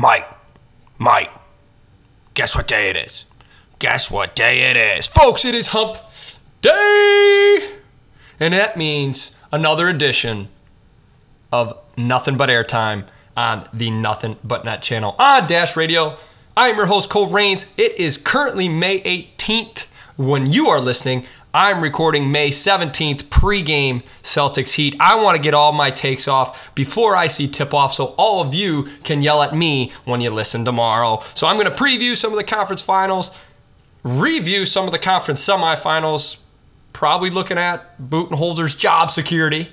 Mike, Mike, guess what day it is? Guess what day it is? Folks, it is hump day! And that means another edition of Nothing But Airtime on the Nothing But Net channel on Dash Radio. I am your host, Cole Rains. It is currently May 18th when you are listening. I'm recording May 17th pregame Celtics Heat. I want to get all my takes off before I see tip off so all of you can yell at me when you listen tomorrow. So I'm going to preview some of the conference finals, review some of the conference semifinals, probably looking at Budenholzer's job security.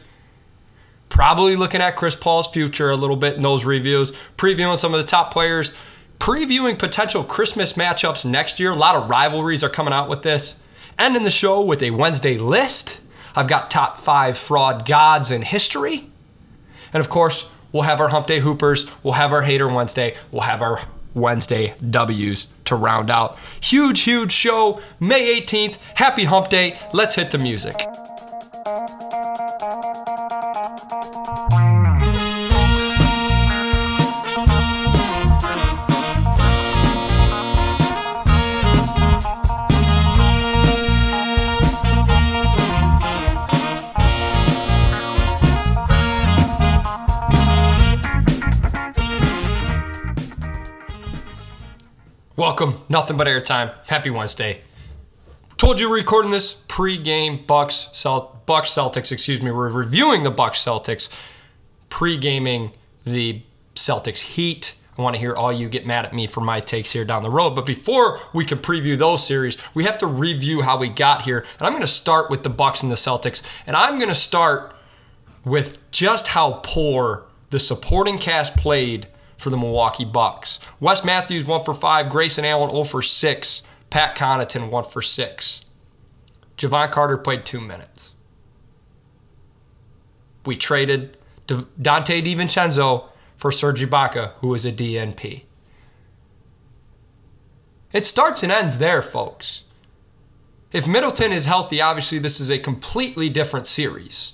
Probably looking at Chris Paul's future a little bit in those reviews, previewing some of the top players, previewing potential Christmas matchups next year. A lot of rivalries are coming out with this ending the show with a Wednesday list. I've got top five fraud gods in history. And of course, we'll have our Hump Day Hoopers, we'll have our Hater Wednesday, we'll have our Wednesday W's to round out. Huge, huge show, May 18th. Happy Hump Day. Let's hit the music. Welcome, nothing but airtime. Happy Wednesday. Told you we're recording this pre-game Bucks Celt Bucks Celtics. Excuse me. We're reviewing the Bucks Celtics, pre-gaming the Celtics Heat. I want to hear all you get mad at me for my takes here down the road. But before we can preview those series, we have to review how we got here. And I'm going to start with the Bucks and the Celtics. And I'm going to start with just how poor the supporting cast played for the Milwaukee Bucks. Wes Matthews, 1 for 5. Grayson Allen, 0 for 6. Pat Connaughton, 1 for 6. Jevon Carter played two minutes. We traded Donte DiVincenzo for Serge Ibaka, who is a DNP. It starts and ends there, folks. If Middleton is healthy, obviously this is a completely different series.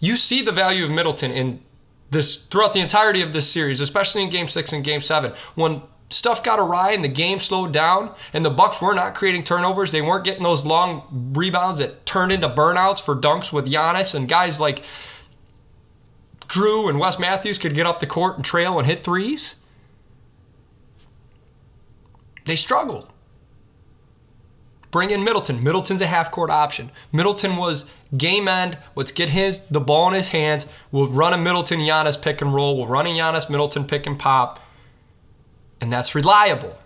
You see the value of Middleton in this throughout the entirety of this series, especially in game six and game seven. When stuff got awry and the game slowed down and the Bucks were not creating turnovers, they weren't getting those long rebounds that turned into burnouts for dunks with Giannis and guys like Drew and Wes Matthews could get up the court and trail and hit threes. They struggled. Bring in Middleton. Middleton's a half court option. Middleton was game end. Let's get his the ball in his hands. We'll run a Middleton Giannis pick and roll. We'll run a Giannis Middleton pick and pop. And that's reliable.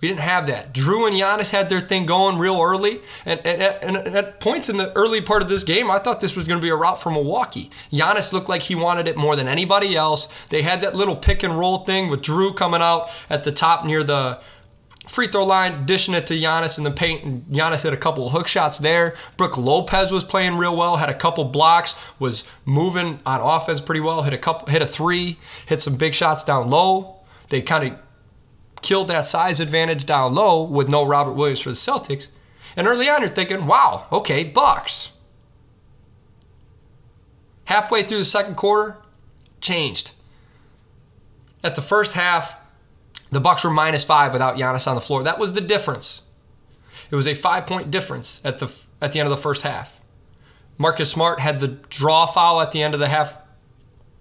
We didn't have that. Drew and Giannis had their thing going real early. And, and, and, at points in the early part of this game, I thought this was going to be a route for Milwaukee. Giannis looked like he wanted it more than anybody else. They had that little pick and roll thing with Drew coming out at the top near the free throw line, dishing it to Giannis in the paint, and Giannis hit a couple of hook shots there. Brook Lopez was playing real well, had a couple blocks, was moving on offense pretty well, hit a couple, hit a three, hit some big shots down low. They kind of killed that size advantage down low with no Robert Williams for the Celtics. And early on, you're thinking, wow, okay, Bucks. Halfway through the second quarter, changed. At the first half, the Bucks were minus five without Giannis on the floor. That was the difference. It was a five point difference at the at the end of the first half. Marcus Smart had the draw foul at the end of the half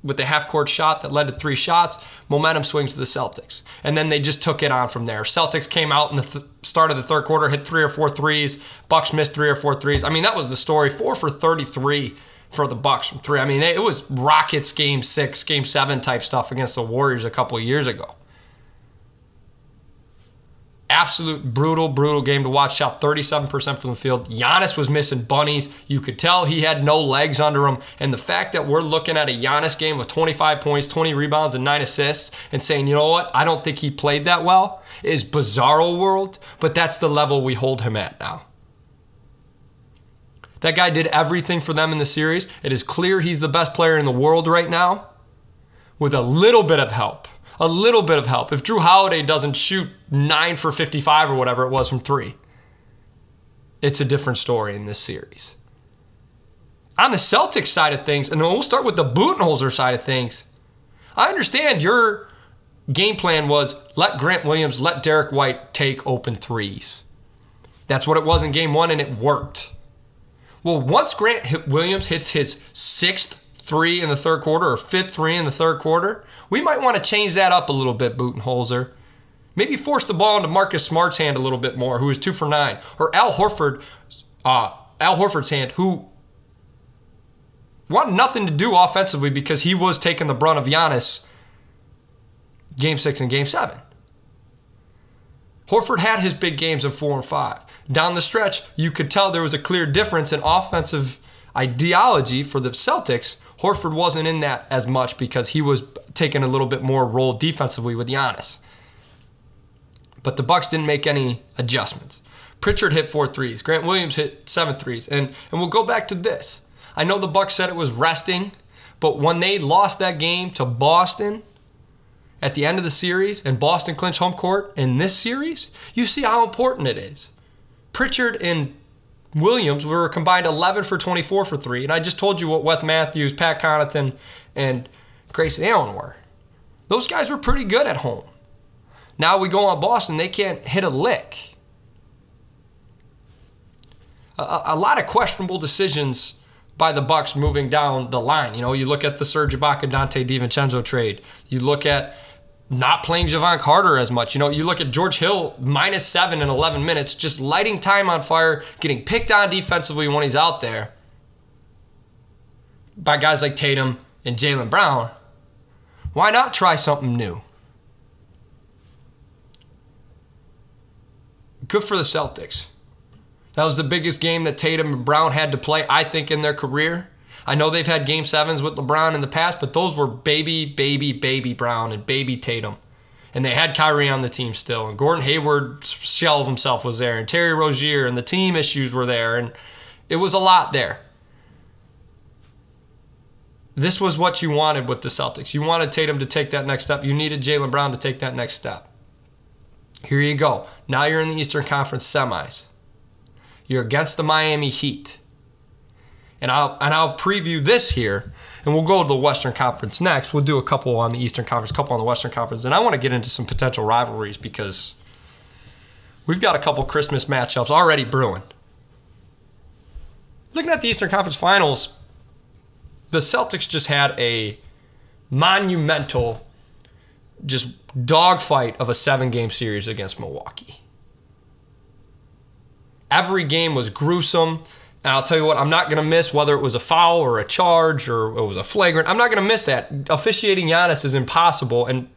with the half court shot that led to three shots. Momentum swings to the Celtics. And then they just took it on from there. Celtics came out in the th- start of the third quarter, hit three or four threes. Bucks missed three or four threes. I mean, that was the story. Four for 33 for the Bucks from three. I mean, it was Rockets game six, game seven type stuff against the Warriors a couple years ago absolute brutal, brutal game to watch. Shot 37% from the field. Giannis was missing bunnies. You could tell he had no legs under him. And the fact that we're looking at a Giannis game with 25 points, 20 rebounds, and nine assists and saying, you know what, I don't think he played that well is bizarro world, but that's the level we hold him at now. That guy did everything for them in the series. It is clear he's the best player in the world right now with a little bit of help a little bit of help. If Drew Holiday doesn't shoot nine for 55 or whatever it was from three, it's a different story in this series. On the Celtics side of things, and we'll start with the Budenholzer side of things, I understand your game plan was let Grant Williams, let Derrick White take open threes. That's what it was in game one, and it worked. Well, once Grant Williams hits his sixth three in the third quarter or fifth three in the third quarter, we might want to change that up a little bit, Budenholzer. Maybe force the ball into Marcus Smart's hand a little bit more, who is two for nine, or Al Horford, uh, Al Horford's hand, who want nothing to do offensively because he was taking the brunt of Giannis game six and game seven. Horford had his big games of four and five. Down the stretch, you could tell there was a clear difference in offensive ideology for the Celtics. Horford wasn't in that as much because he was taking a little bit more role defensively with Giannis. But the Bucks didn't make any adjustments. Pritchard hit four threes. Grant Williams hit seven threes. And and we'll go back to this. I know the Bucks said it was resting, but when they lost that game to Boston at the end of the series and Boston clinched home court in this series, you see how important it is. Pritchard and Williams were combined 11 for 24 for three, and I just told you what Wes Matthews, Pat Connaughton, and Grayson Allen were. Those guys were pretty good at home. Now we go on Boston, they can't hit a lick. A, a lot of questionable decisions by the Bucks moving down the line. You know, you look at the Serge Ibaka Donte DiVincenzo trade. You look at not playing Jevon Carter as much. You know, you look at George Hill minus seven in 11 minutes, just lighting time on fire, getting picked on defensively when he's out there by guys like Tatum and Jaylen Brown. Why not try something new? Good for the Celtics. That was the biggest game that Tatum and Brown had to play, I think, in their career. I know they've had game sevens with LeBron in the past, but those were baby, baby, baby Brown and baby Tatum. And they had Kyrie on the team still. And Gordon Hayward shell of himself was there. And Terry Rozier and the team issues were there. And it was a lot there. This was what you wanted with the Celtics. You wanted Tatum to take that next step. You needed Jaylen Brown to take that next step. Here you go. Now you're in the Eastern Conference semis. You're against the Miami Heat. And I'll and I'll preview this here, and we'll go to the Western Conference next. We'll do a couple on the Eastern Conference, a couple on the Western Conference, and I want to get into some potential rivalries because we've got a couple Christmas matchups already brewing. Looking at the Eastern Conference Finals, the Celtics just had a monumental, just dogfight of a seven-game series against Milwaukee. Every game was gruesome. And I'll tell you what, I'm not going to miss whether it was a foul or a charge or it was a flagrant. I'm not going to miss that. Officiating Giannis is impossible, and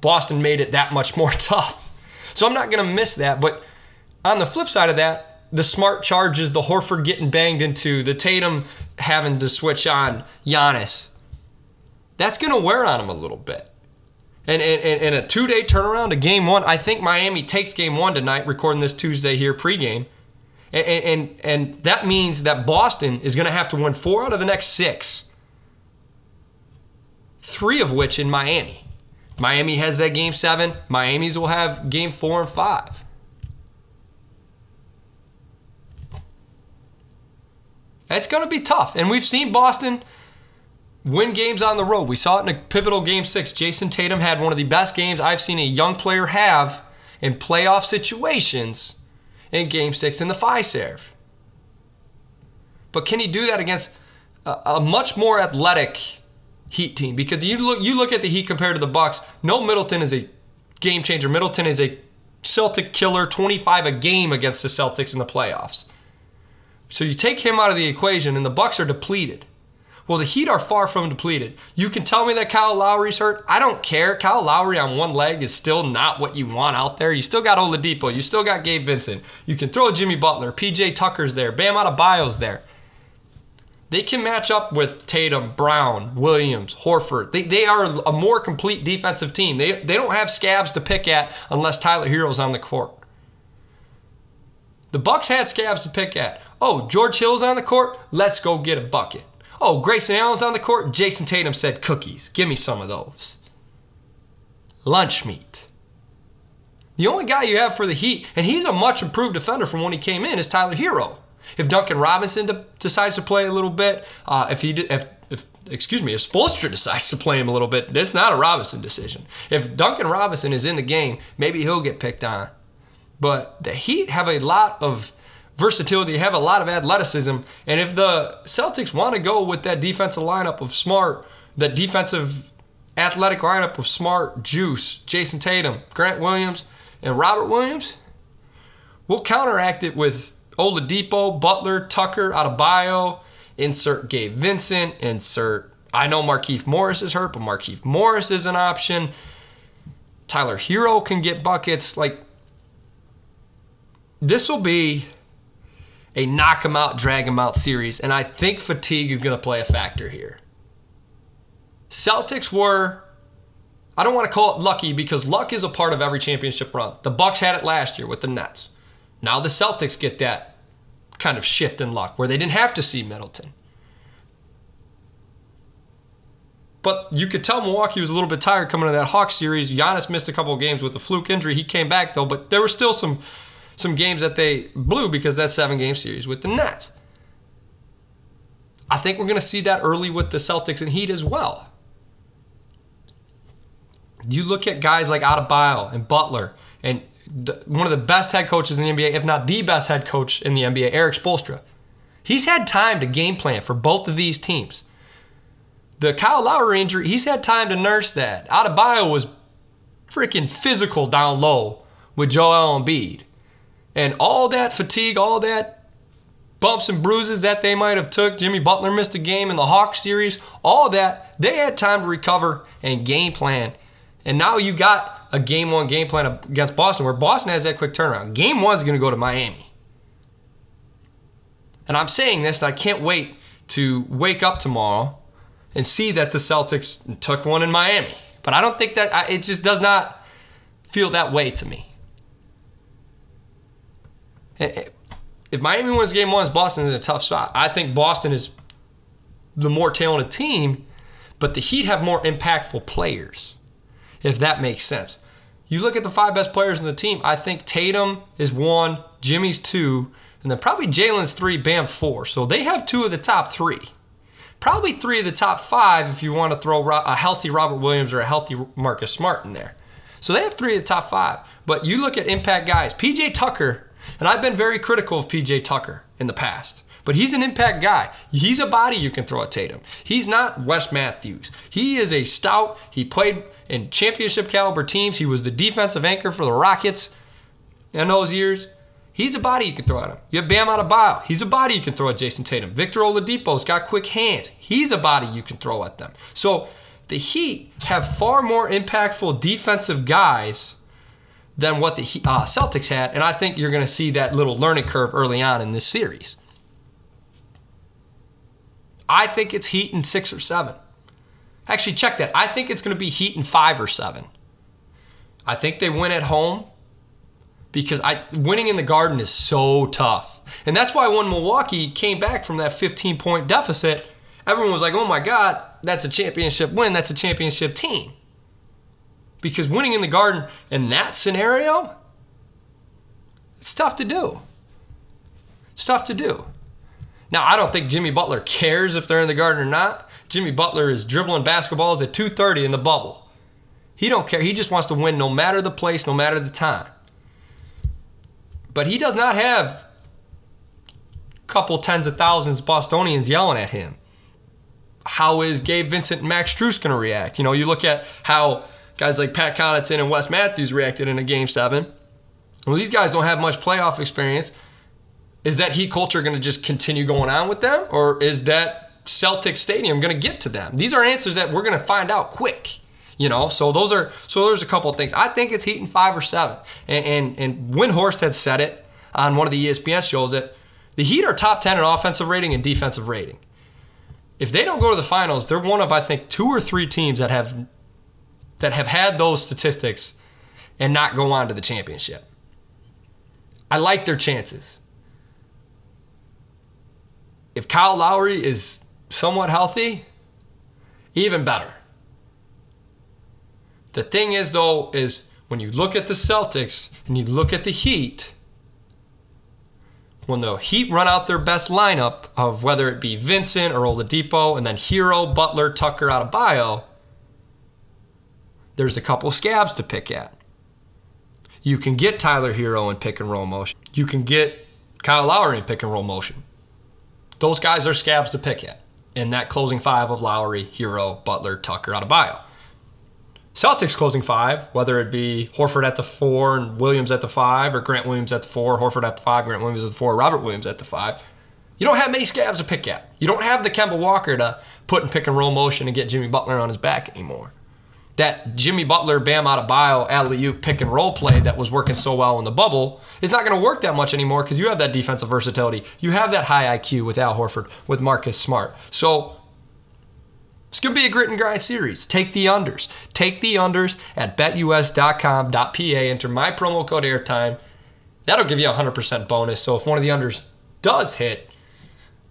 Boston made it that much more tough. So I'm not going to miss that. But on the flip side of that, the smart charges, the Horford getting banged into, the Tatum having to switch on Giannis, that's going to wear on him a little bit. And in a two day turnaround to game one, I think Miami takes game one tonight, recording this Tuesday here pregame. And, and, and that means that Boston is going to have to win four out of the next six, three of which in Miami. Miami has that game seven, Miami's will have game four and five. It's going to be tough. And we've seen Boston win games on the road. We saw it in a pivotal game six. Jayson Tatum had one of the best games I've seen a young player have in playoff situations in game six in the Fiserv. But can he do that against a, a, much more athletic Heat team? Because you look you look at the Heat compared to the Bucks. No Middleton is a game changer. Middleton is a Celtic killer, 25 a game against the Celtics in the playoffs. So you take him out of the equation, and the Bucks are depleted. Well, the Heat are far from depleted. You can tell me that Kyle Lowry's hurt. I don't care. Kyle Lowry on one leg is still not what you want out there. You still got Oladipo. You still got Gabe Vincent. You can throw Jimmy Butler. PJ Tucker's there. Bam Adebayo's there. They can match up with Tatum, Brown, Williams, Horford. They, they are a more complete defensive team. They, they don't have scabs to pick at unless Tyler Herro's on the court. The Bucks had scabs to pick at. Oh, George Hill's on the court. Let's go get a bucket. Oh, Grayson Allen's on the court. Jayson Tatum said cookies. Give me some of those. Lunch meat. The only guy you have for the Heat, and he's a much improved defender from when he came in, is Tyler Herro. If Duncan Robinson de- decides to play a little bit, uh, if he if if excuse me, if Spoelstra decides to play him a little bit, that's not a Robinson decision. If Duncan Robinson is in the game, maybe he'll get picked on. But the Heat have a lot of versatility, have a lot of athleticism, and if the Celtics want to go with that defensive lineup of Smart, that defensive athletic lineup of Smart, Juice, Jayson Tatum, Grant Williams, and Robert Williams, we'll counteract it with Oladipo, Butler, Tucker, Adebayo, insert Gabe Vincent, insert. I know Markieff Morris is hurt, but Markieff Morris is an option. Tyler Herro can get buckets. Like, this will be a knock him out, drag him out series, and I think fatigue is going to play a factor here. Celtics were I don't want to call it lucky because luck is a part of every championship run. The Bucks had it last year with the Nets. Now the Celtics get that kind of shift in luck where they didn't have to see Middleton. But you could tell Milwaukee was a little bit tired coming to that Hawks series. Giannis missed a couple of games with a fluke injury. He came back though, but there were still some some games that they blew because that seven game series with the Nets. I think we're going to see that early with the Celtics and Heat as well. You look at guys like Adebayo and Butler and one of the best head coaches in the NBA, if not the best head coach in the NBA, Erik Spoelstra. He's had time to game plan for both of these teams. The Kyle Lowry injury, he's had time to nurse that. Adebayo was freaking physical down low with Joel Embiid. And all that fatigue, all that bumps and bruises that they might have took, Jimmy Butler missed a game in the Hawks series, all that, they had time to recover and game plan. And now you got a game one game plan against Boston where Boston has that quick turnaround. Game one's going to go to Miami. And I'm saying this, and I can't wait to wake up tomorrow and see that the Celtics took one in Miami. But I don't think that it just does not feel that way to me. If Miami wins game one, Boston's in a tough spot. I think Boston is the more talented team, but the Heat have more impactful players if that makes sense. You look at the five best players in the team, I think Tatum is one, Jimmy's two, and then probably Jalen's three, Bam four. So they have two of the top three. Probably three of the top five if you want to throw a healthy Robert Williams or a healthy Marcus Smart in there. So they have three of the top five. But you look at impact guys, PJ Tucker, and I've been very critical of PJ Tucker in the past. But he's an impact guy. He's a body you can throw at Tatum. He's not Wes Matthews. He is a stout. He played in championship caliber teams. He was the defensive anchor for the Rockets in those years. He's a body you can throw at him. You have Bam out of Adebayo. He's a body you can throw at Jayson Tatum. Victor Oladipo's got quick hands. He's a body you can throw at them. So the Heat have far more impactful defensive guys than what the uh, Celtics had, and I think you're going to see that little learning curve early on in this series. I think it's Heat in six or seven. Actually, check that. I think it's going to be Heat in five or seven. I think they win at home because I winning in the Garden is so tough, and that's why when Milwaukee came back from that 15 point deficit, everyone was like, "Oh my God, that's a championship win. That's a championship team." Because winning in the Garden in that scenario, it's tough to do. It's tough to do. Now, I don't think Jimmy Butler cares if they're in the Garden or not. Jimmy Butler is dribbling basketballs at 2:30 in the bubble. He don't care. He just wants to win no matter the place, no matter the time. But he does not have a couple tens of thousands Bostonians yelling at him. How is Gabe Vincent and Max Strus going to react? You know, you look at how guys like Pat Connaughton and Wes Matthews reacted in a game seven. Well, these guys don't have much playoff experience. Is that heat culture going to just continue going on with them? Or is that Celtic Stadium going to get to them? These are answers that we're going to find out quick. You know, so those are so there's a couple things. I think it's Heat in five or seven. And and, and Windhorst had said it on one of the ESPN shows that the Heat are top ten in offensive rating and defensive rating. If they don't go to the finals, they're one of I think two or three teams that have that have had those statistics and not go on to the championship. I like their chances. If Kyle Lowry is somewhat healthy, even better. The thing is, though, is when you look at the Celtics and you look at the Heat, when the Heat run out their best lineup of whether it be Vincent or Oladipo and then Herro, Butler, Tucker, Adebayo, there's a couple scabs to pick at. You can get Tyler Herro in pick and roll motion. You can get Kyle Lowry in pick and roll motion. Those guys are scabs to pick at in that closing five of Lowry, Herro, Butler, Tucker, Adebayo. Celtics closing five, whether it be Horford at the four and Williams at the five, or Grant Williams at the four, Horford at the five, Grant Williams at the four, Robert Williams at the five. You don't have many scabs to pick at. You don't have the Kemba Walker to put in pick and roll motion and get Jimmy Butler on his back anymore. That Jimmy Butler, Bam out of Adebayo, alley oop pick and roll play that was working so well in the bubble is not going to work that much anymore because you have that defensive versatility. You have that high IQ with Al Horford, with Marcus Smart. So it's going to be a grit and grind series. Take the unders. Take the unders at betus.com.pa. Enter my promo code airtime. That'll give you a 100% bonus. So if one of the unders does hit,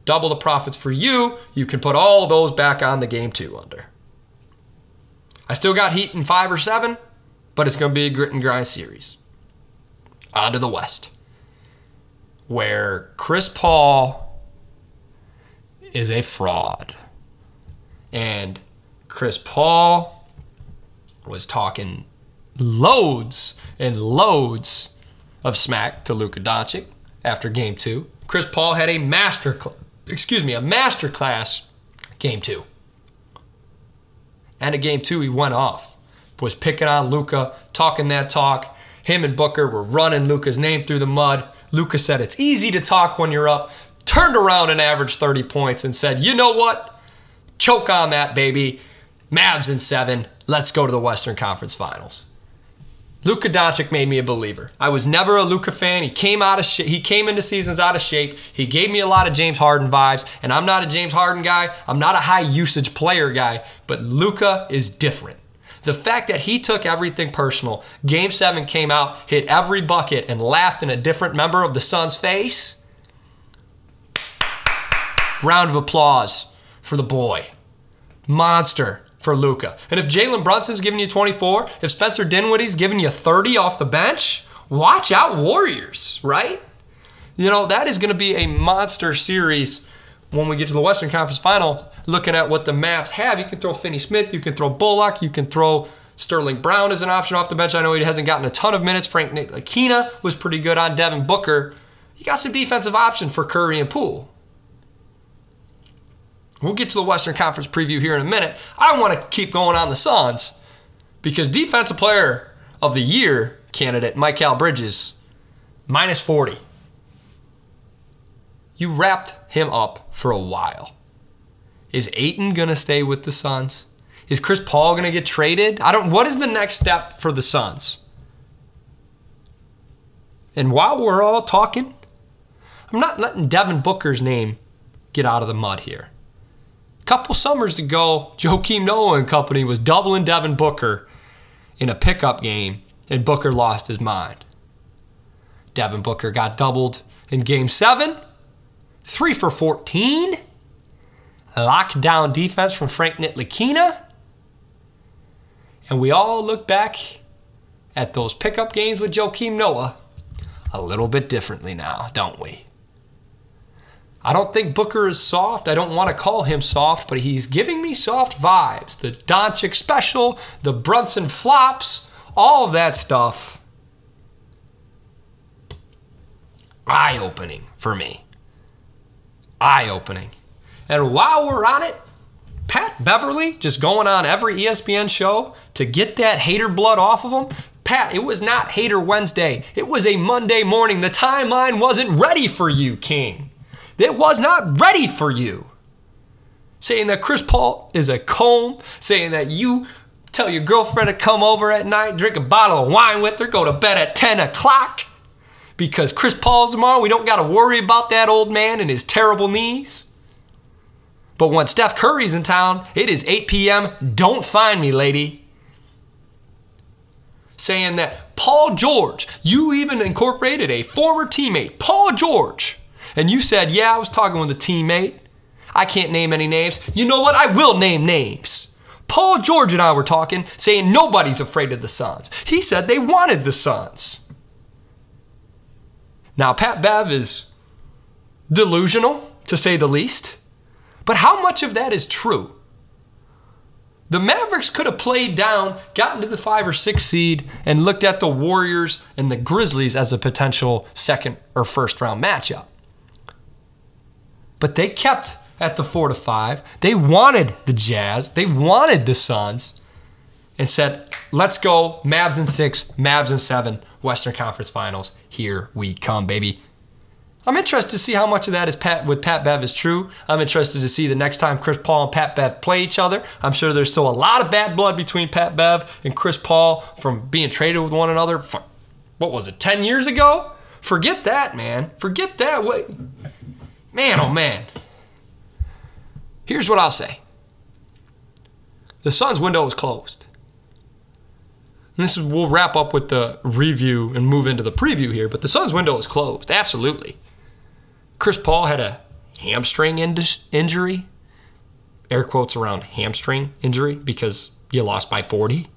double the profits for you. You can put all those back on the game two under. I still got heat in five or seven, but it's going to be a grit and grind series. On to the West, where Chris Paul is a fraud. And Chris Paul was talking loads and loads of smack to Luka Doncic after game two. Chris Paul had a master, cl- excuse me, a master class game two. And at game two, he went off, was picking on Luka, talking that talk. Him and Booker were running Luka's name through the mud. Luka said, It's easy to talk when you're up. Turned around and averaged 30 points and said, You know what? Choke on that, baby. Mavs in seven. Let's go to the Western Conference Finals. Luka Doncic made me a believer. I was never a Luka fan. He came out of sh- he came into seasons out of shape. He gave me a lot of James Harden vibes, and I'm not a James Harden guy. I'm not a high usage player guy, but Luka is different. The fact that he took everything personal, game 7 came out, hit every bucket and laughed in a different member of the Suns' face. Round of applause for the boy. Monster for Luka. And if Jalen Brunson's giving you 24, if Spencer Dinwiddie's giving you 30 off the bench, watch out, Warriors, right? You know, that is going to be a monster series when we get to the Western Conference Final. Looking at what the Mavs have, you can throw Finney Smith, you can throw Bullock, you can throw Sterling Brown as an option off the bench. I know he hasn't gotten a ton of minutes. Frank Ntilikina was pretty good on Devin Booker. You got some defensive option for Curry and Poole. We'll get to the Western Conference preview here in a minute. I want to keep going on the Suns because Defensive Player of the Year candidate Mikal Bridges, minus 40. You wrapped him up for a while. Is Ayton going to stay with the Suns? Is Chris Paul going to get traded? I don't what is the next step for the Suns? And while we're all talking, I'm not letting Devin Booker's name get out of the mud here couple summers ago, Joakim Noah and company was doubling Devin Booker in a pickup game, and Booker lost his mind. Devin Booker got doubled in game seven, three for 14. Lockdown defense from Frank Ntilikina. And we all look back at those pickup games with Joakim Noah a little bit differently now, don't we? I don't think Booker is soft. I don't want to call him soft, but he's giving me soft vibes. The Doncic special, the Brunson flops, all that stuff. Eye opening for me. Eye opening. And while we're on it, Pat Beverley just going on every ESPN show to get that hater blood off of him. Pat, it was not Hater Wednesday. It was a Monday morning. The timeline wasn't ready for you, King that was not ready for you. Saying that Chris Paul is a comb, saying that you tell your girlfriend to come over at night, drink a bottle of wine with her, go to bed at 10 o'clock because Chris Paul's tomorrow. We don't got to worry about that old man and his terrible knees. But when Steph Curry's in town, it is 8 p.m. Don't find me, lady. Saying that Paul George, you even incorporated a former teammate, Paul George, and you said, Yeah, I was talking with a teammate. I can't name any names. You know what? I will name names. Paul George and I were talking, saying nobody's afraid of the Suns. He said they wanted the Suns. Now, Pat Bev is delusional, to say the least. But how much of that is true? The Mavericks could have played down, gotten to the five or six seed, and looked at the Warriors and the Grizzlies as a potential second or first round matchup. But they kept at the four to five. They wanted the Jazz, they wanted the Suns, and said, let's go, Mavs in six, Mavs in seven, Western Conference Finals. Here we come, baby. I'm interested to see how much of that is Pat with Pat Bev is true. I'm interested to see the next time Chris Paul and Pat Bev play each other. I'm sure there's still a lot of bad blood between Pat Bev and Chris Paul from being traded with one another. For, what was it, 10 years ago? Forget that, man. Forget that. What, man, oh man. Here's what I'll say. The Suns' window is closed. And this is, we'll wrap up with the review and move into the preview here, but the Suns' window is closed. Absolutely. Chris Paul had a hamstring in- injury, air quotes around hamstring injury because you lost by 40.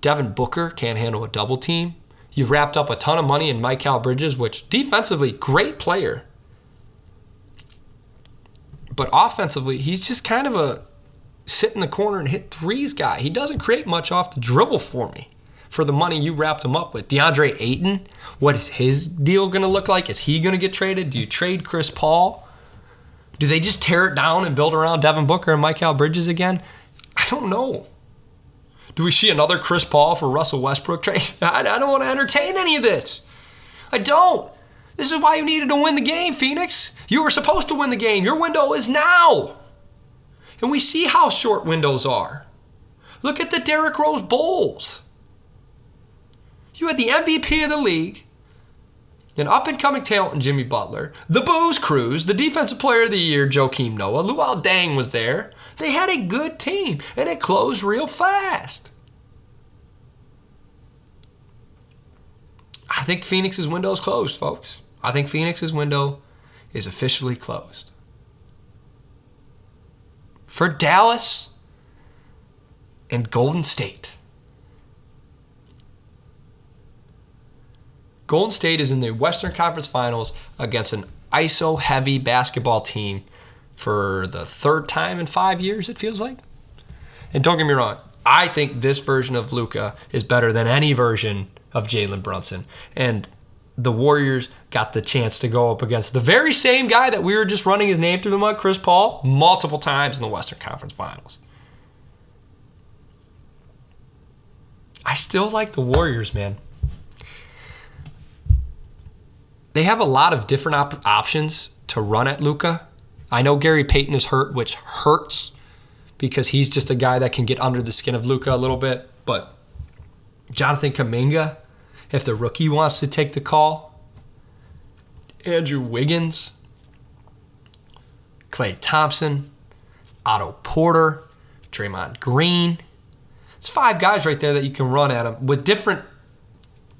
Devin Booker can't handle a double team. You wrapped up a ton of money in Mikal Bridges, which defensively, great player. But offensively, he's just kind of a sit in the corner and hit threes guy. He doesn't create much off the dribble for me for the money you wrapped him up with. DeAndre Ayton, what is his deal going to look like? Is he going to get traded? Do you trade Chris Paul? Do they just tear it down and build around Devin Booker and Mikal Bridges again? I don't know. Do we see another Chris Paul for Russell Westbrook trade? I, I don't want to entertain any of this. I don't. This is why you needed to win the game, Phoenix. You were supposed to win the game. Your window is now. And we see how short windows are. Look at the Derrick Rose Bulls. You had the MVP of the league, an up and coming talent in Jimmy Butler, the Booze Crews, the Defensive Player of the Year, Joakim Noah, Luol Deng was there. They had a good team, and it closed real fast. I think Phoenix's window is closed, folks. I think Phoenix's window is officially closed. For Dallas and Golden State. Golden State is in the Western Conference Finals against an ISO heavy basketball team for the third time in five years, it feels like. And don't get me wrong, I think this version of Luka is better than any version of Jalen Brunson. And the Warriors got the chance to go up against the very same guy that we were just running his name through the mud, Chris Paul, multiple times in the Western Conference Finals. I still like the Warriors, man they have a lot of different op- options to run at Luka. I know Gary Payton is hurt, which hurts because he's just a guy that can get under the skin of Luka a little bit. But Jonathan Kuminga, if the rookie wants to take the call, Andrew Wiggins, Klay Thompson, Otto Porter, Draymond Green. It's five guys right there that you can run at them with different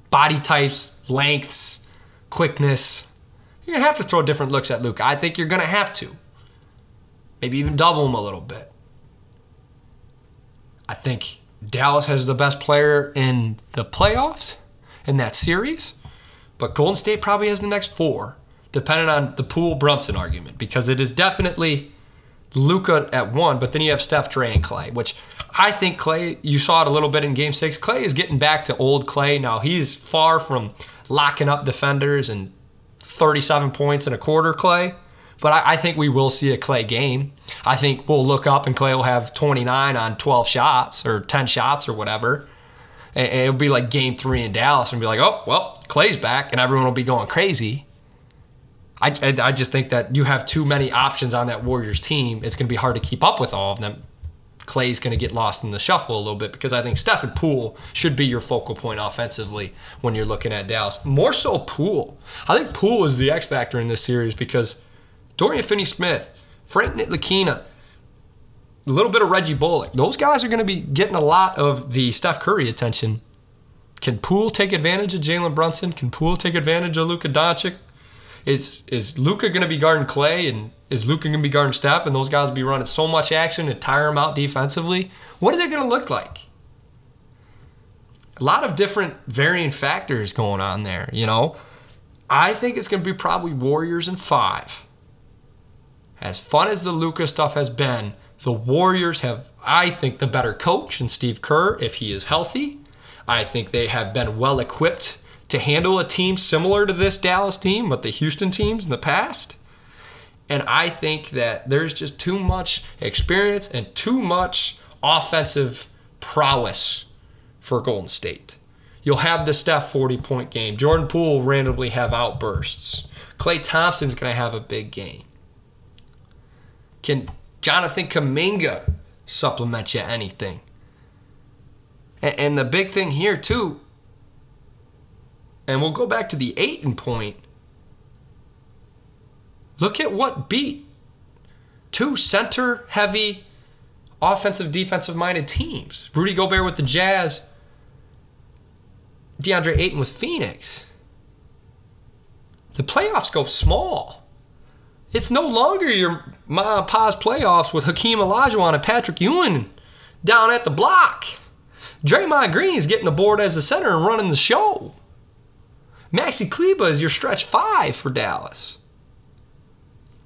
body types, lengths, quickness. You're gonna have to throw different looks at Luke. I think you're gonna have to. Maybe even double him a little bit. I think Dallas has the best player in the playoffs in that series, but Golden State probably has the next four, depending on the Poole Brunson argument, because it is definitely Luka at one, but then you have Steph, Dre, and Klay, which I think Klay, you saw it a little bit in game six. Klay is getting back to old Klay Now he's far from locking up defenders and 37 points in a quarter, Klay. But I, I, think we will see a Klay game. I think we'll look up and Klay will have 29 on 12 shots or 10 shots or whatever. And, and it'll be like game three in Dallas and be like, oh, well, Klay's back and everyone will be going crazy. I, I, I just think that you have too many options on that Warriors team. It's going to be hard to keep up with all of them. Klay's going to get lost in the shuffle a little bit because I think Stephen Poole should be your focal point offensively when you're looking at Dallas. More so Poole. I think Poole is the X factor in this series because Dorian Finney-Smith, Frank Ntilikina, a little bit of Reggie Bullock. Those guys are going to be getting a lot of the Steph Curry attention. Can Poole take advantage of Jalen Brunson? Can Poole take advantage of Luka Doncic? Is is Luka going to be guarding Klay and is Luka going to be guarding Steph and those guys will be running so much action and tire them out defensively? What is it going to look like? A lot of different varying factors going on there, you know. I think it's going to be probably Warriors in five. As fun as the Luka stuff has been, the Warriors have, I think, the better coach in Steve Kerr if he is healthy. I think they have been well equipped to handle a team similar to this Dallas team, but the Houston teams in the past. And I think that there's just too much experience and too much offensive prowess for Golden State. You'll have the Steph 40 point game. Jordan Poole will randomly have outbursts. Klay Thompson's going to have a big game. Can Jonathan Kuminga supplement you anything? And, and the big thing here, too, and we'll go back to the Ayton point. Look at what beat two center heavy, offensive, defensive minded teams. Rudy Gobert with the Jazz, DeAndre Ayton with Phoenix. The playoffs go small. It's no longer your Ma Pa's playoffs with Hakeem Olajuwon and Patrick Ewing down at the block. Draymond Green's getting the board as the center and running the show. Maxi Kleber is your stretch five for Dallas.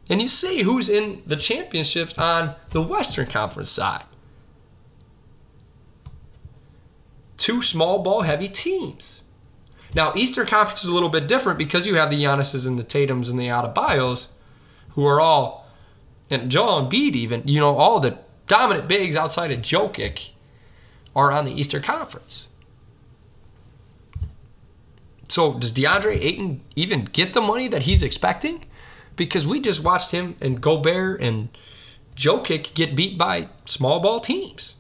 And you see who's in the championships on the Western Conference side. Two small ball heavy teams. Now, Eastern Conference is a little bit different because you have the Giannis's and the Tatums and the Adebayos, who are all, and Joel Embiid even, you know, all the dominant bigs outside of Jokic are on the Eastern Conference. So does DeAndre Ayton even get the money that he's expecting? Because we just watched him and Gobert and Jokic get beat by small ball teams.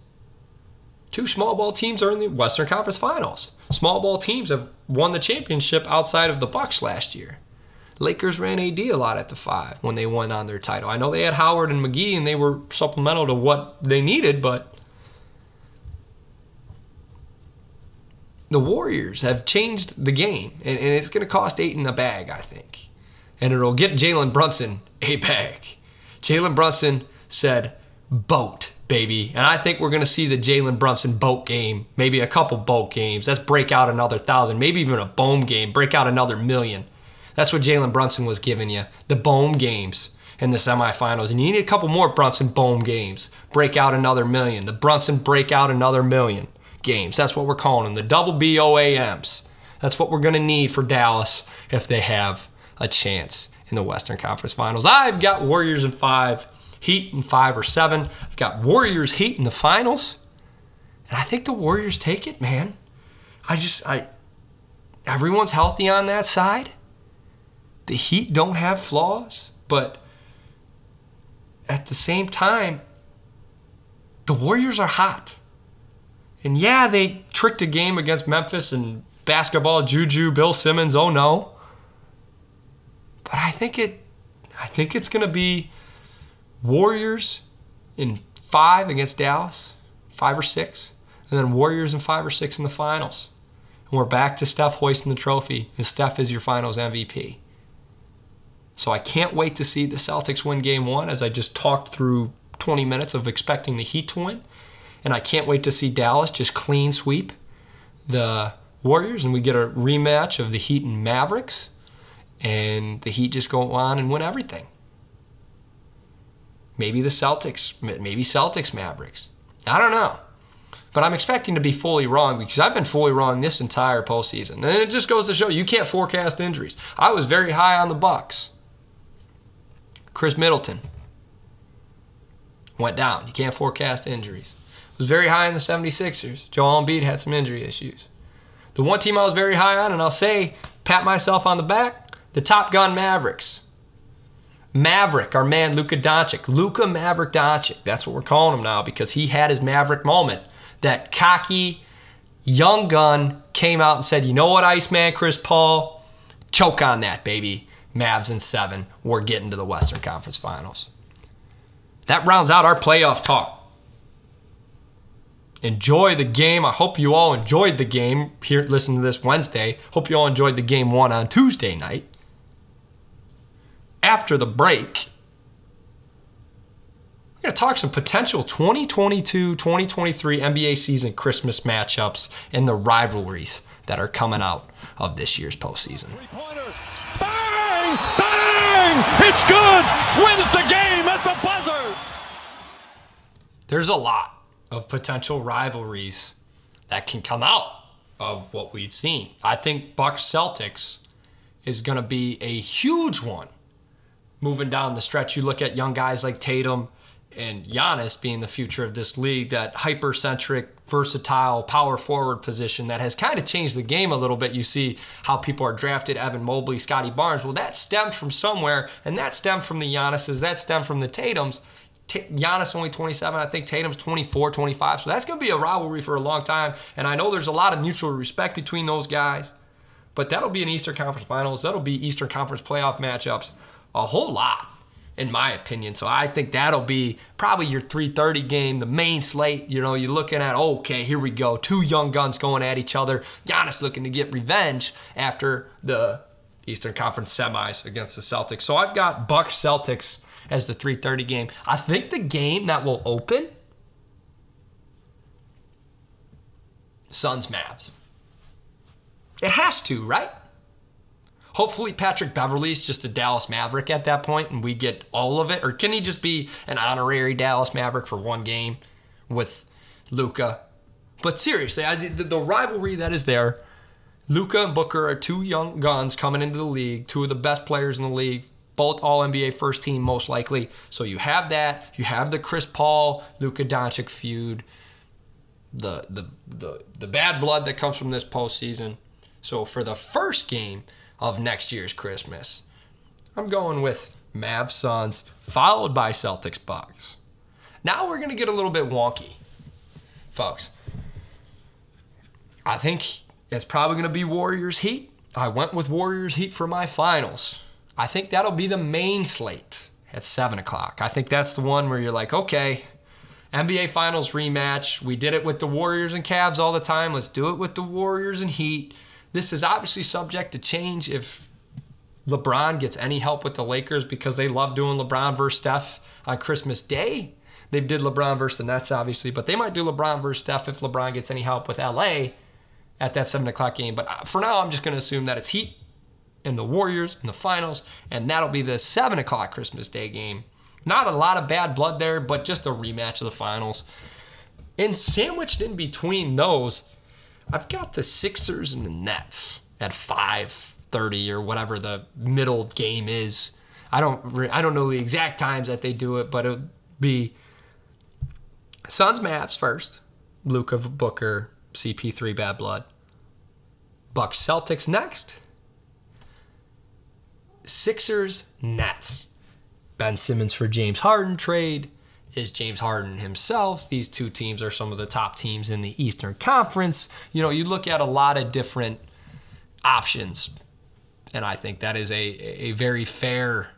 Two small ball teams are in the Western Conference Finals. Small ball teams have won the championship outside of the Bucks last year. Lakers ran AD a lot at the five when they won on their title. I know they had Howard and McGee and they were supplemental to what they needed, but the Warriors have changed the game, and, and it's going to cost Ayton a bag, I think. And it'll get Jalen Brunson a bag. Jalen Brunson said, boat, baby. And I think we're going to see the Jalen Brunson boat game, maybe a couple boat games. Let's break out another thousand, maybe even a boom game, break out another million. That's what Jalen Brunson was giving you the boom games in the semifinals. And you need a couple more Brunson boom games. Break out another million. The Brunson break out another million games. That's what we're calling them, the double BOAMs. That's what we're going to need for Dallas if they have a chance in the Western Conference Finals. I've got Warriors in five, Heat in five or seven. I've got Warriors Heat in the finals. And I think the Warriors take it, man. I just I everyone's healthy on that side. The Heat don't have flaws, but at the same time, the Warriors are hot. And yeah, they tricked a game against Memphis and basketball juju, Bill Simmons, oh no. But I think it I think it's gonna be Warriors in five against Dallas, five or six, and then Warriors in five or six in the finals. And we're back to Steph hoisting the trophy, and Steph is your finals MVP. So I can't wait to see the Celtics win game one as I just talked through 20 minutes of expecting the Heat to win. And I can't wait to see Dallas just clean sweep the Warriors and we get a rematch of the Heat and Mavericks. And the Heat just go on and win everything. Maybe the Celtics, maybe Celtics Mavericks. I don't know. But I'm expecting to be fully wrong because I've been fully wrong this entire postseason. And it just goes to show you can't forecast injuries. I was very high on the Bucks. Khris Middleton went down. You can't forecast injuries was very high in the 76ers. Joel Embiid had some injury issues. The one team I was very high on, and I'll say, pat myself on the back, the Top Gun Mavericks. Maverick, our man Luka Doncic. Luka Maverick Doncic. That's what we're calling him now because he had his Maverick moment. That cocky young gun came out and said, you know what, Iceman, Chris Paul? Choke on that, baby. Mavs in seven. We're getting to the Western Conference Finals. That rounds out our playoff talk enjoy the game. I hope you all enjoyed the game here. Listen to this Wednesday. Hope you all enjoyed the game one on Tuesday night. After the break, we're going to talk some potential 2022 2023 NBA season Christmas matchups and the rivalries that are coming out of this year's postseason. Bang! Bang! It's good! Wins the game at the buzzer! There's a lot of potential rivalries that can come out of what we've seen. I think Bucks Celtics is going to be a huge one moving down the stretch. You look at young guys like Tatum and Giannis being the future of this league, that hypercentric, versatile power forward position that has kind of changed the game a little bit. You see how people are drafted Evan Mobley, Scottie Barnes. Well, that stemmed from somewhere, and that stemmed from the Giannis's, that stemmed from the Tatums. T- Giannis only 27. I think Tatum's 24, 25. So that's going to be a rivalry for a long time. And I know there's a lot of mutual respect between those guys. But that'll be an Eastern Conference Finals. That'll be Eastern Conference playoff matchups. A whole lot, in my opinion. So I think that'll be probably your 3:30 game, the main slate. You know, you're looking at okay, here we go, two young guns going at each other. Giannis looking to get revenge after the Eastern Conference semis against the Celtics. So I've got Bucks Celtics as the 3:30 game. I think the game that will open Suns Mavs. It has to, right? Hopefully Patrick Beverley's just a Dallas Maverick at that point and we get all of it or can he just be an honorary Dallas Maverick for one game with Luka? But seriously, I, the, the rivalry that is there. Luka and Booker are two young guns coming into the league, two of the best players in the league, both all NBA first team most likely. So you have that. You have the Chris Paul, Luka Doncic feud, the the the the bad blood that comes from this postseason. So for the first game of next year's Christmas, I'm going with Mavs Suns, followed by Celtics Bucks. Now we're gonna get a little bit wonky, folks. I think it's probably gonna be Warriors Heat. I went with Warriors Heat for my finals. I think that'll be the main slate at seven o'clock. I think that's the one where you're like, okay, NBA Finals rematch. We did it with the Warriors and Cavs all the time. Let's do it with the Warriors and Heat. This is obviously subject to change if LeBron gets any help with the Lakers because they love doing LeBron versus Steph on Christmas Day. They did LeBron versus the Nets, obviously, but they might do LeBron versus Steph if LeBron gets any help with LA at that 7 o'clock game. But uh, for now, I'm just going to assume that it's Heat and the Warriors in the finals, and that'll be the 7 o'clock Christmas Day game. Not a lot of bad blood there, but just a rematch of the finals. And sandwiched in between those, I've got the Sixers and the Nets at 5:30 or whatever the middle game is. I don't re- I don't know the exact times that they do it, but it'll be Suns Mavs first, Luka Booker, CP3 bad blood. Bucks Celtics next. Sixers Nets. Ben Simmons for James Harden trade is James Harden himself. These two teams are some of the top teams in the Eastern Conference. You know, you look at a lot of different options, and I think that is a, a very fair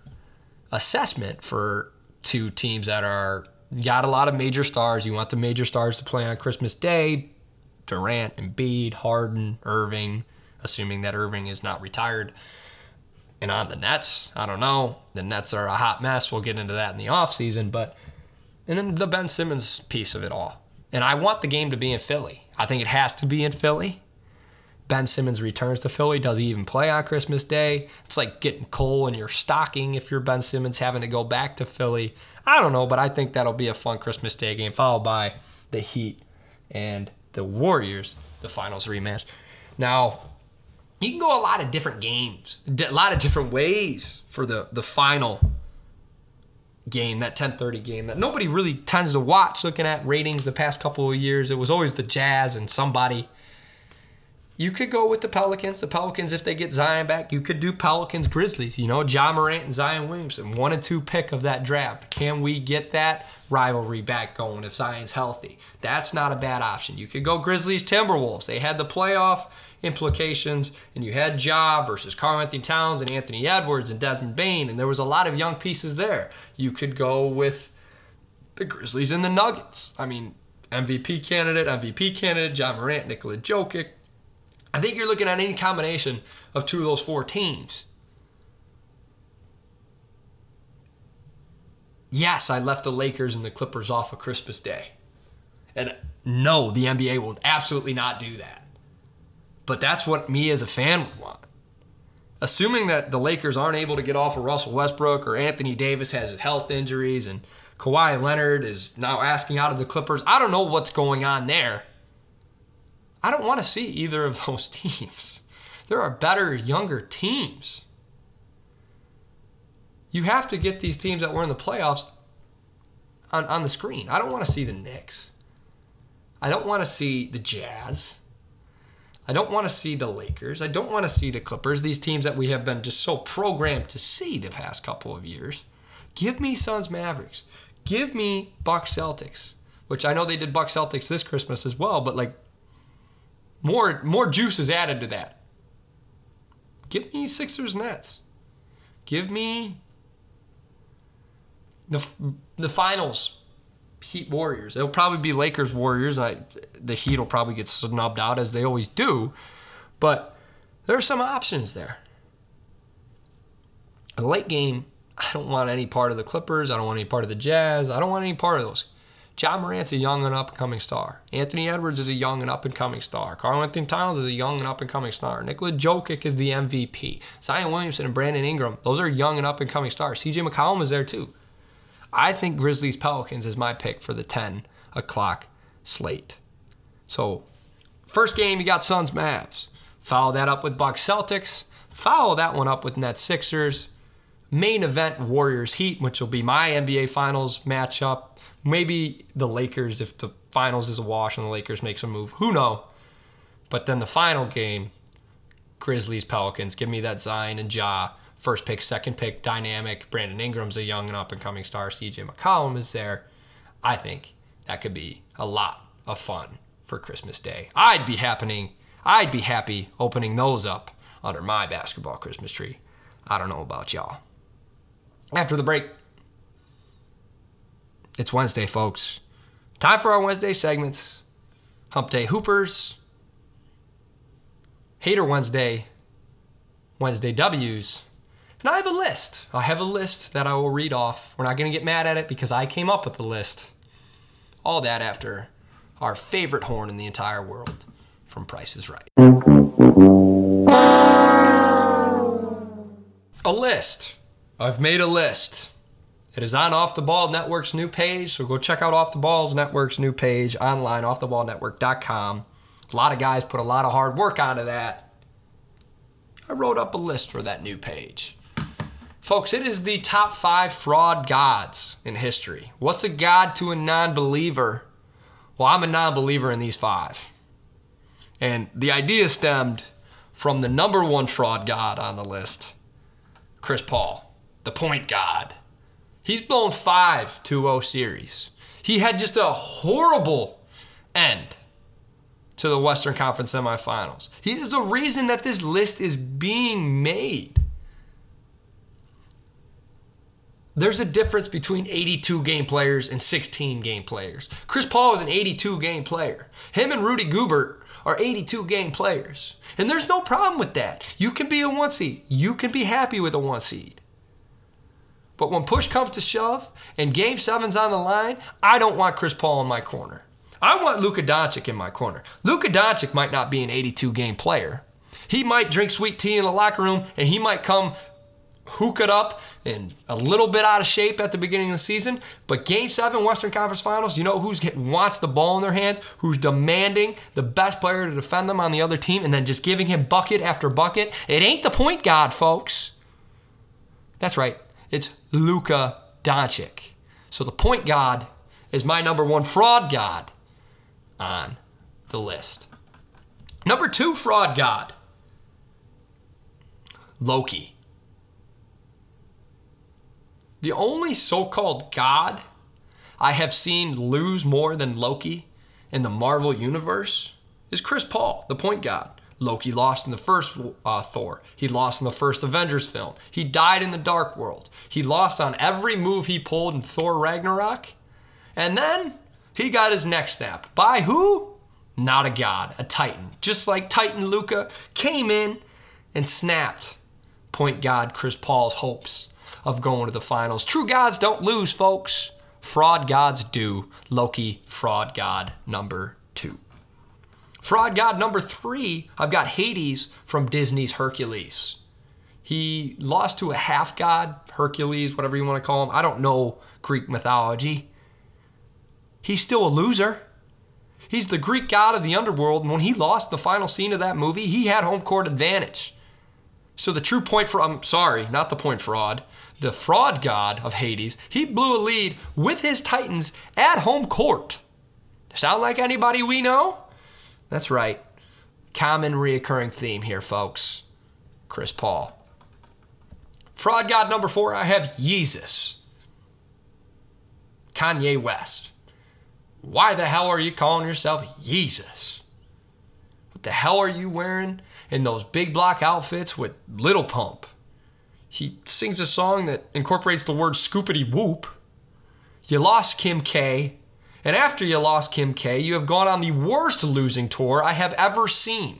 assessment for two teams that are got a lot of major stars. You want the major stars to play on Christmas Day. Durant, Embiid, Harden, Irving, assuming that Irving is not retired. And on the Nets, I don't know. The Nets are a hot mess. We'll get into that in the offseason, but and then the Ben Simmons piece of it all. And I want the game to be in Philly. I think it has to be in Philly. Ben Simmons returns to Philly. Does he even play on Christmas Day? It's like getting coal in your stocking if you're Ben Simmons having to go back to Philly. I don't know, but I think that'll be a fun Christmas Day game, followed by the Heat and the Warriors, the finals rematch. Now, you can go a lot of different games, a lot of different ways for the, the final game, that 1030 game that nobody really tends to watch looking at ratings the past couple of years. It was always the Jazz and somebody. You could go with the Pelicans. The Pelicans, if they get Zion back, you could do Pelicans Grizzlies. You know, Ja Morant and Zion Williamson, one and two pick of that draft. Can we get that rivalry back going if Zion's healthy? That's not a bad option. You could go Grizzlies Timberwolves. They had the playoff implications, and you had Ja versus Karl-Anthony Towns and Anthony Edwards and Desmond Bane, and there was a lot of young pieces there. You could go with the Grizzlies and the Nuggets. I mean, MVP candidate, MVP candidate, Ja Morant, Nikola Jokic. I think you're looking at any combination of two of those four teams. Yes, I left the Lakers and the Clippers off of Christmas Day. And no, the NBA will absolutely not do that. But that's what me as a fan would want. assuming that the Lakers aren't able to get off of Russell Westbrook or Anthony Davis has his health injuries and Kawhi Leonard is now asking out of the Clippers, I don't know what's going on there. I don't want to see either of those teams. There are better, younger teams. You have to get these teams that were in the playoffs on, on the screen. I don't want to see the Knicks. I don't want to see the Jazz. I don't want to see the Lakers. I don't want to see the Clippers, these teams that we have been just so programmed to see the past couple of years. Give me Suns Mavericks. Give me Bucks Celtics, which I know they did Bucks Celtics this Christmas as well, but like more more juice is added to that. Give me Sixers Nets. Give me the the finals Heat Warriors. It'll probably be Lakers Warriors. I, the Heat will probably get snubbed out as they always do, but there are some options there. A late game, I don't want any part of the Clippers. I don't want any part of the Jazz. I don't want any part of those. Ja Morant's a young and up and coming star. Anthony Edwards is a young and up and coming star. Karl-Anthony Towns is a young and up and coming star. Nikola Jokic is the MVP. Zion Williamson and Brandon Ingram, those are young and up and coming stars. CJ McCollum is there too. I think Grizzlies Pelicans is my pick for the 10 o'clock slate. So, first game, you got Suns Mavs. Follow that up with Bucks Celtics. Follow that one up with Nets Sixers. Main event Warriors Heat, which will be my NBA Finals matchup. Maybe the Lakers if the finals is a wash and the Lakers makes a move. Who know? But then the final game, Grizzlies Pelicans. Give me that Zion and Ja first pick, second pick, dynamic. Brandon Ingram's a young and up and coming star. CJ McCollum is there. I think that could be a lot of fun for Christmas Day. I'd be happening. I'd be happy opening those up under my basketball Christmas tree. I don't know about y'all. After the break, it's Wednesday, folks. Time for our Wednesday segments. Hump Day Hoopers, Hater Wednesday, Wednesday W's, and I have a list. I have a list that I will read off. We're not going to get mad at it because I came up with the list. All that after our favorite horn in the entire world from Price is Right. A list. I've made a list. It is on Off the Ball Network's new page, so go check out Off the Balls Network's new page online, offtheballnetwork.com. A lot of guys put a lot of hard work onto that. I wrote up a list for that new page. Folks, it is the top five fraud gods in history. What's a god to a non believer? Well, I'm a non believer in these five. And the idea stemmed from the number one fraud god on the list, Chris Paul, the point god. He's blown five 2 0 series. He had just a horrible end to the Western Conference semifinals. He is the reason that this list is being made. There's a difference between 82 game players and 16 game players. Chris Paul is an 82 game player. Him and Rudy Gobert are 82 game players. And there's no problem with that. You can be a one seed. You can be happy with a one seed. But when push comes to shove and game seven's on the line, I don't want Chris Paul in my corner. I want Luka Doncic in my corner. Luka Doncic might not be an 82 game player. He might drink sweet tea in the locker room and he might come hook it up and a little bit out of shape at the beginning of the season. But Game Seven, Western Conference Finals, you know who's get, wants the ball in their hands, who's demanding the best player to defend them on the other team, and then just giving him bucket after bucket. It ain't the point guard, folks. That's right. It's Luka Doncic. So the point guard is my number one fraud god on the list. Number two fraud god, Loki. The only so called God I have seen lose more than Loki in the Marvel Universe is Chris Paul, the point god. Loki lost in the first uh, Thor. He lost in the first Avengers film. He died in the Dark World. He lost on every move he pulled in Thor Ragnarok. And then he got his neck snapped. By who? Not a god, a Titan. Just like Titan Luka came in and snapped point god Chris Paul's hopes of going to the finals. True gods don't lose, folks. Fraud gods do. Loki, fraud god number two. Fraud god number three, I've got Hades from Disney's Hercules. He lost to a half god, Hercules, whatever you want to call him. I don't know Greek mythology. He's still a loser. He's the Greek god of the underworld, and when he lost the final scene of that movie, he had home court advantage. So the true point for I'm sorry, not the point fraud, the fraud god of Hades, he blew a lead with his Titans at home court. Sound like anybody we know? That's right. Common reoccurring theme here, folks. Chris Paul. Fraud god number four, I have Yeezus. Kanye West. Why the hell are you calling yourself Yeezus? What the hell are you wearing in those big block outfits with Lil Pump? He sings a song that incorporates the word scoopity whoop. You lost Kim K. And after you lost Kim K, you have gone on the worst losing tour I have ever seen.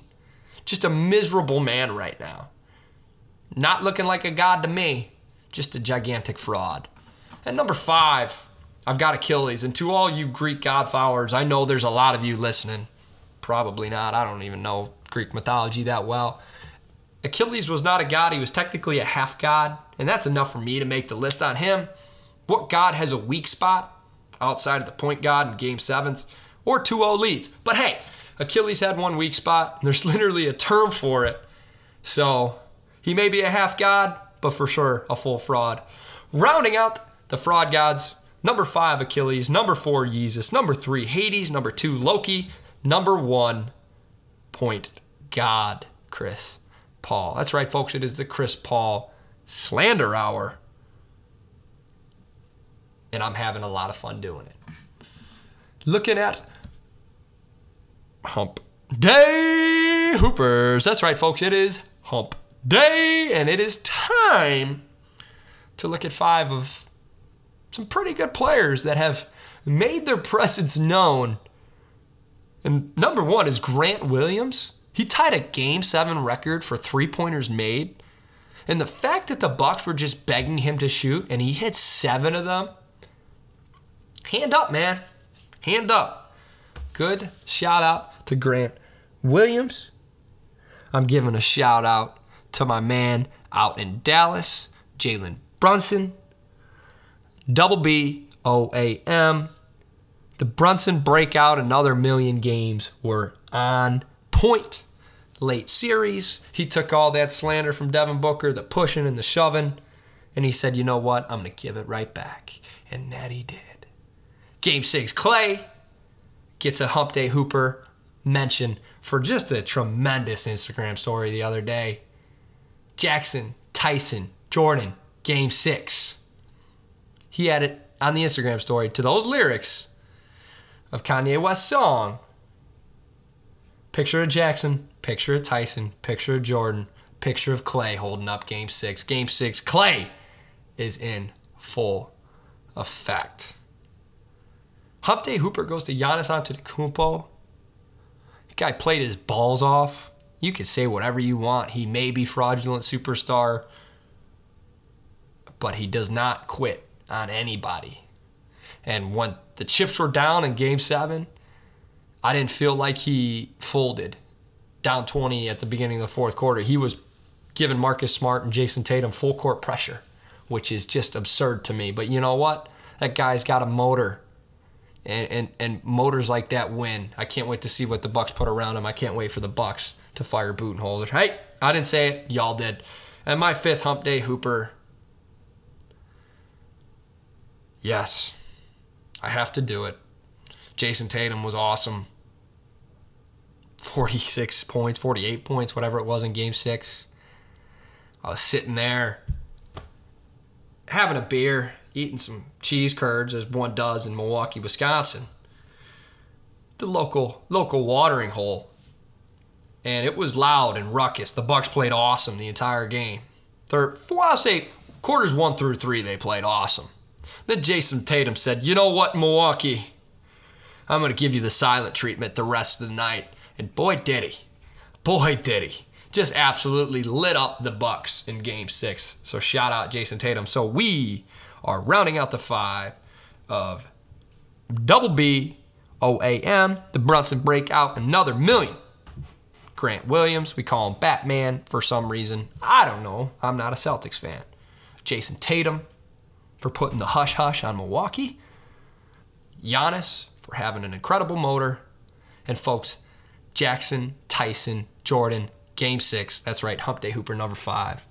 Just a miserable man right now. Not looking like a god to me, just a gigantic fraud. And number five, I've got Achilles. And to all you Greek god followers, I know there's a lot of you listening. Probably not. I don't even know Greek mythology that well. Achilles was not a god, he was technically a half god, and that's enough for me to make the list on him. What god has a weak spot outside of the point god in game sevens or 2 0 leads? But hey, Achilles had one weak spot, and there's literally a term for it. So he may be a half god, but for sure a full fraud. Rounding out the fraud gods, number five, Achilles, number four, Yeezus, number three, Hades, number two, Loki, number one, point god, Chris Paul. That's right, folks, it is the Chris Paul slander hour. And I'm having a lot of fun doing it. Looking at Hump Day Hoopers. That's right, folks, it is Hump Day, and it is time to look at five of some pretty good players that have made their presence known. And number one is Grant Williams. He tied a game seven record for three pointers made. And the fact that the Bucks were just begging him to shoot and he hit seven of them. Hand up, man. Hand up. Good shout out to Grant Williams. I'm giving a shout out to my man out in Dallas, Jalen Brunson. Double B O A M. The Brunson breakout, another million games were on point. Late series, he took all that slander from Devin Booker, the pushing and the shoving, and he said, you know what? I'm going to give it right back. And that he did. Game six, Klay gets a hump day hooper mention for just a tremendous Instagram story the other day. Jackson, Tyson, Jordan, game six. He added on the Instagram story to those lyrics of Kanye West's song. Picture of Jackson, picture of Tyson, picture of Jordan, picture of Klay holding up game six. Game six, Klay is in full effect. Hump Day Hooper goes to Giannis Antetokounmpo. The guy played his balls off. You can say whatever you want. He may be fraudulent superstar, but he does not quit on anybody. And when the chips were down in game seven, I didn't feel like he folded down 20 at the beginning of the fourth quarter. He was giving Marcus Smart and Jayson Tatum full court pressure, which is just absurd to me. But you know what? That guy's got a motor. And, and, and motors like that win. I can't wait to see what the Bucks put around him. I can't wait for the Bucks to fire Boot and Budenholzer. Hey, I didn't say it. Y'all did. And my fifth hump day hooper. Yes, I have to do it. Jayson Tatum was awesome. 46 points, 48 points, whatever it was in game six. I was sitting there having a beer, eating some cheese curds as one does in Milwaukee, Wisconsin. The local local watering hole. And it was loud and ruckus. The Bucks played awesome the entire game. Third, well, I'll say quarters one through three, they played awesome. Then Jayson Tatum said, You know what, Milwaukee? I'm going to give you the silent treatment the rest of the night. And boy, did he. Boy, did he. Just absolutely lit up the Bucks in game six. So shout out Jayson Tatum. So we are rounding out the five of double B O A M, the Brunson breakout, another million. Grant Williams, we call him Batman for some reason. I don't know. I'm not a Celtics fan. Jayson Tatum for putting the hush hush on Milwaukee. Giannis for having an incredible motor. And folks, Jackson, Tyson, Jordan, game six. That's right, Hump Day Hooper number five.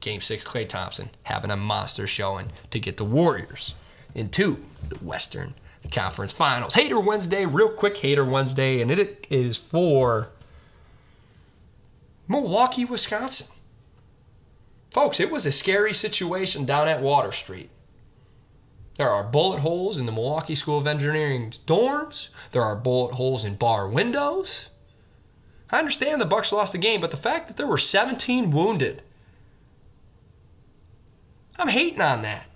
Game six, Klay Thompson having a monster showing to get the Warriors into the Western Conference Finals. Hater Wednesday, real quick Hater Wednesday, and it is for Milwaukee, Wisconsin. Folks, it was a scary situation down at Water Street. There are bullet holes in the Milwaukee School of Engineering dorms. There are bullet holes in bar windows. I understand the Bucks lost the game, but the fact that there were 17 wounded, I'm hating on that.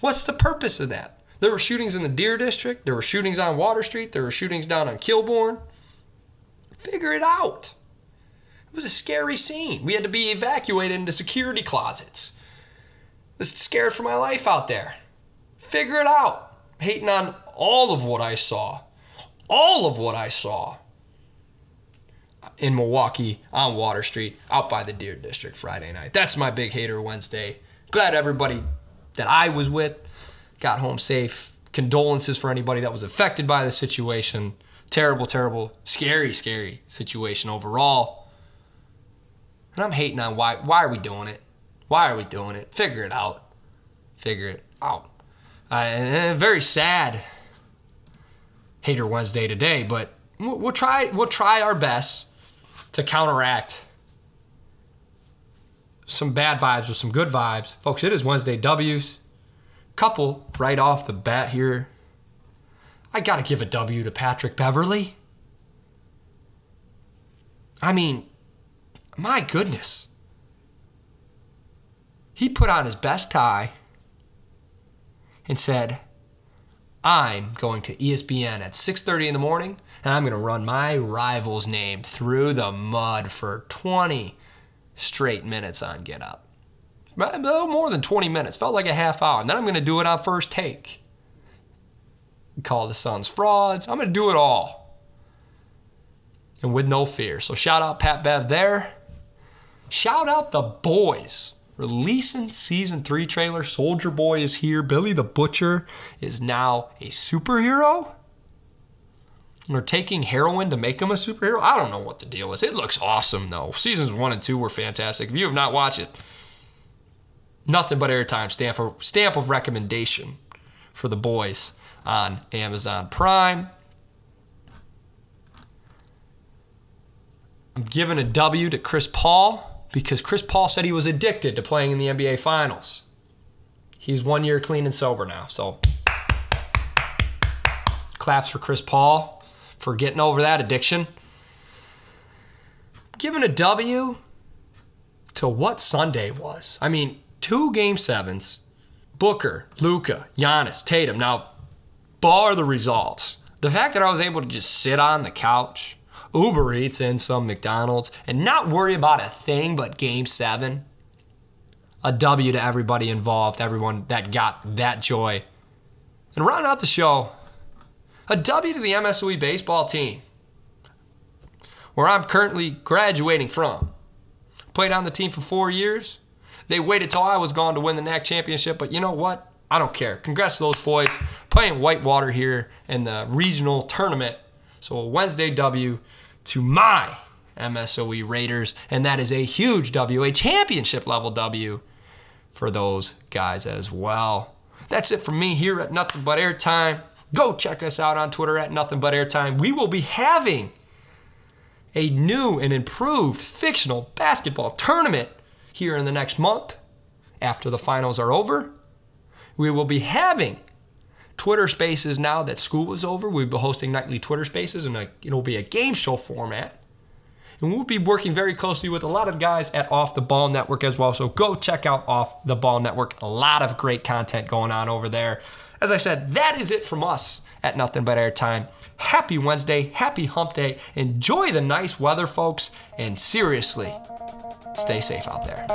What's the purpose of that? There were shootings in the Deer District. There were shootings on Water Street. There were shootings down on Kilbourn. Figure it out. It was a scary scene. We had to be evacuated into security closets. I was scared for my life out there. Figure it out. Hating on all of what I saw. All of what I saw in Milwaukee on Water Street out by the Deer District Friday night. That's my big hater Wednesday. Glad everybody that I was with got home safe. Condolences for anybody that was affected by the situation. Terrible, terrible, scary, scary situation overall. And I'm hating on why why are we doing it? Why are we doing it? Figure it out. Figure it out. Uh, and very sad hater Wednesday today, but we'll, we'll try we'll try our best to counteract some bad vibes with some good vibes. Folks, it is Wednesday W's. Couple right off the bat here. I got to give a W to Patrick Beverley. I mean, my goodness. He put on his best tie and said, I'm going to ESPN at 6:30 in the morning and I'm going to run my rival's name through the mud for 20 straight minutes on Get Up. No more than 20 minutes. Felt like a half hour. And then I'm going to do it on first take. Call the Suns frauds. I'm going to do it all. And with no fear. So shout out Pat Bev there. Shout out the boys. Releasing season three trailer. Soldier Boy is here. Billy the Butcher is now a superhero. Or taking heroin to make him a superhero. I don't know what the deal is. It looks awesome though. Seasons one and two were fantastic. If you have not watched it, nothing but airtime. Stamp of, stamp of recommendation for the boys on Amazon Prime. I'm giving a W to Chris Paul because Chris Paul said he was addicted to playing in the NBA Finals. He's one year clean and sober now, so claps for Chris Paul for getting over that addiction. Giving a W to what Sunday was. I mean, two game sevens, Booker, Luka, Giannis, Tatum. Now, bar the results. The fact that I was able to just sit on the couch, Uber Eats in some McDonald's, and not worry about a thing but game seven. A W to everybody involved, everyone that got that joy. And round out the show, a W to the MSOE baseball team, where I'm currently graduating from. Played on the team for four years. They waited till I was gone to win the NAC championship, but you know what? I don't care. Congrats to those boys playing Whitewater here in the regional tournament. So a Wednesday W to my MSOE Raiders, and that is a huge W, a championship level W for those guys as well. That's it from me here at Nothing But Airtime. Go check us out on Twitter at Nothing But Airtime. We will be having a new and improved fictional basketball tournament here in the next month after the finals are over. We will be having Twitter Spaces now that school is over. We'll be hosting nightly Twitter Spaces, and uh, it'll be a game show format. And we'll be working very closely with a lot of guys at Off the Ball Network as well. So go check out Off the Ball Network. A lot of great content going on over there. As I said, that is it from us at Nothing But Airtime. Happy Wednesday, happy hump day. Enjoy the nice weather, folks, and seriously, stay safe out there.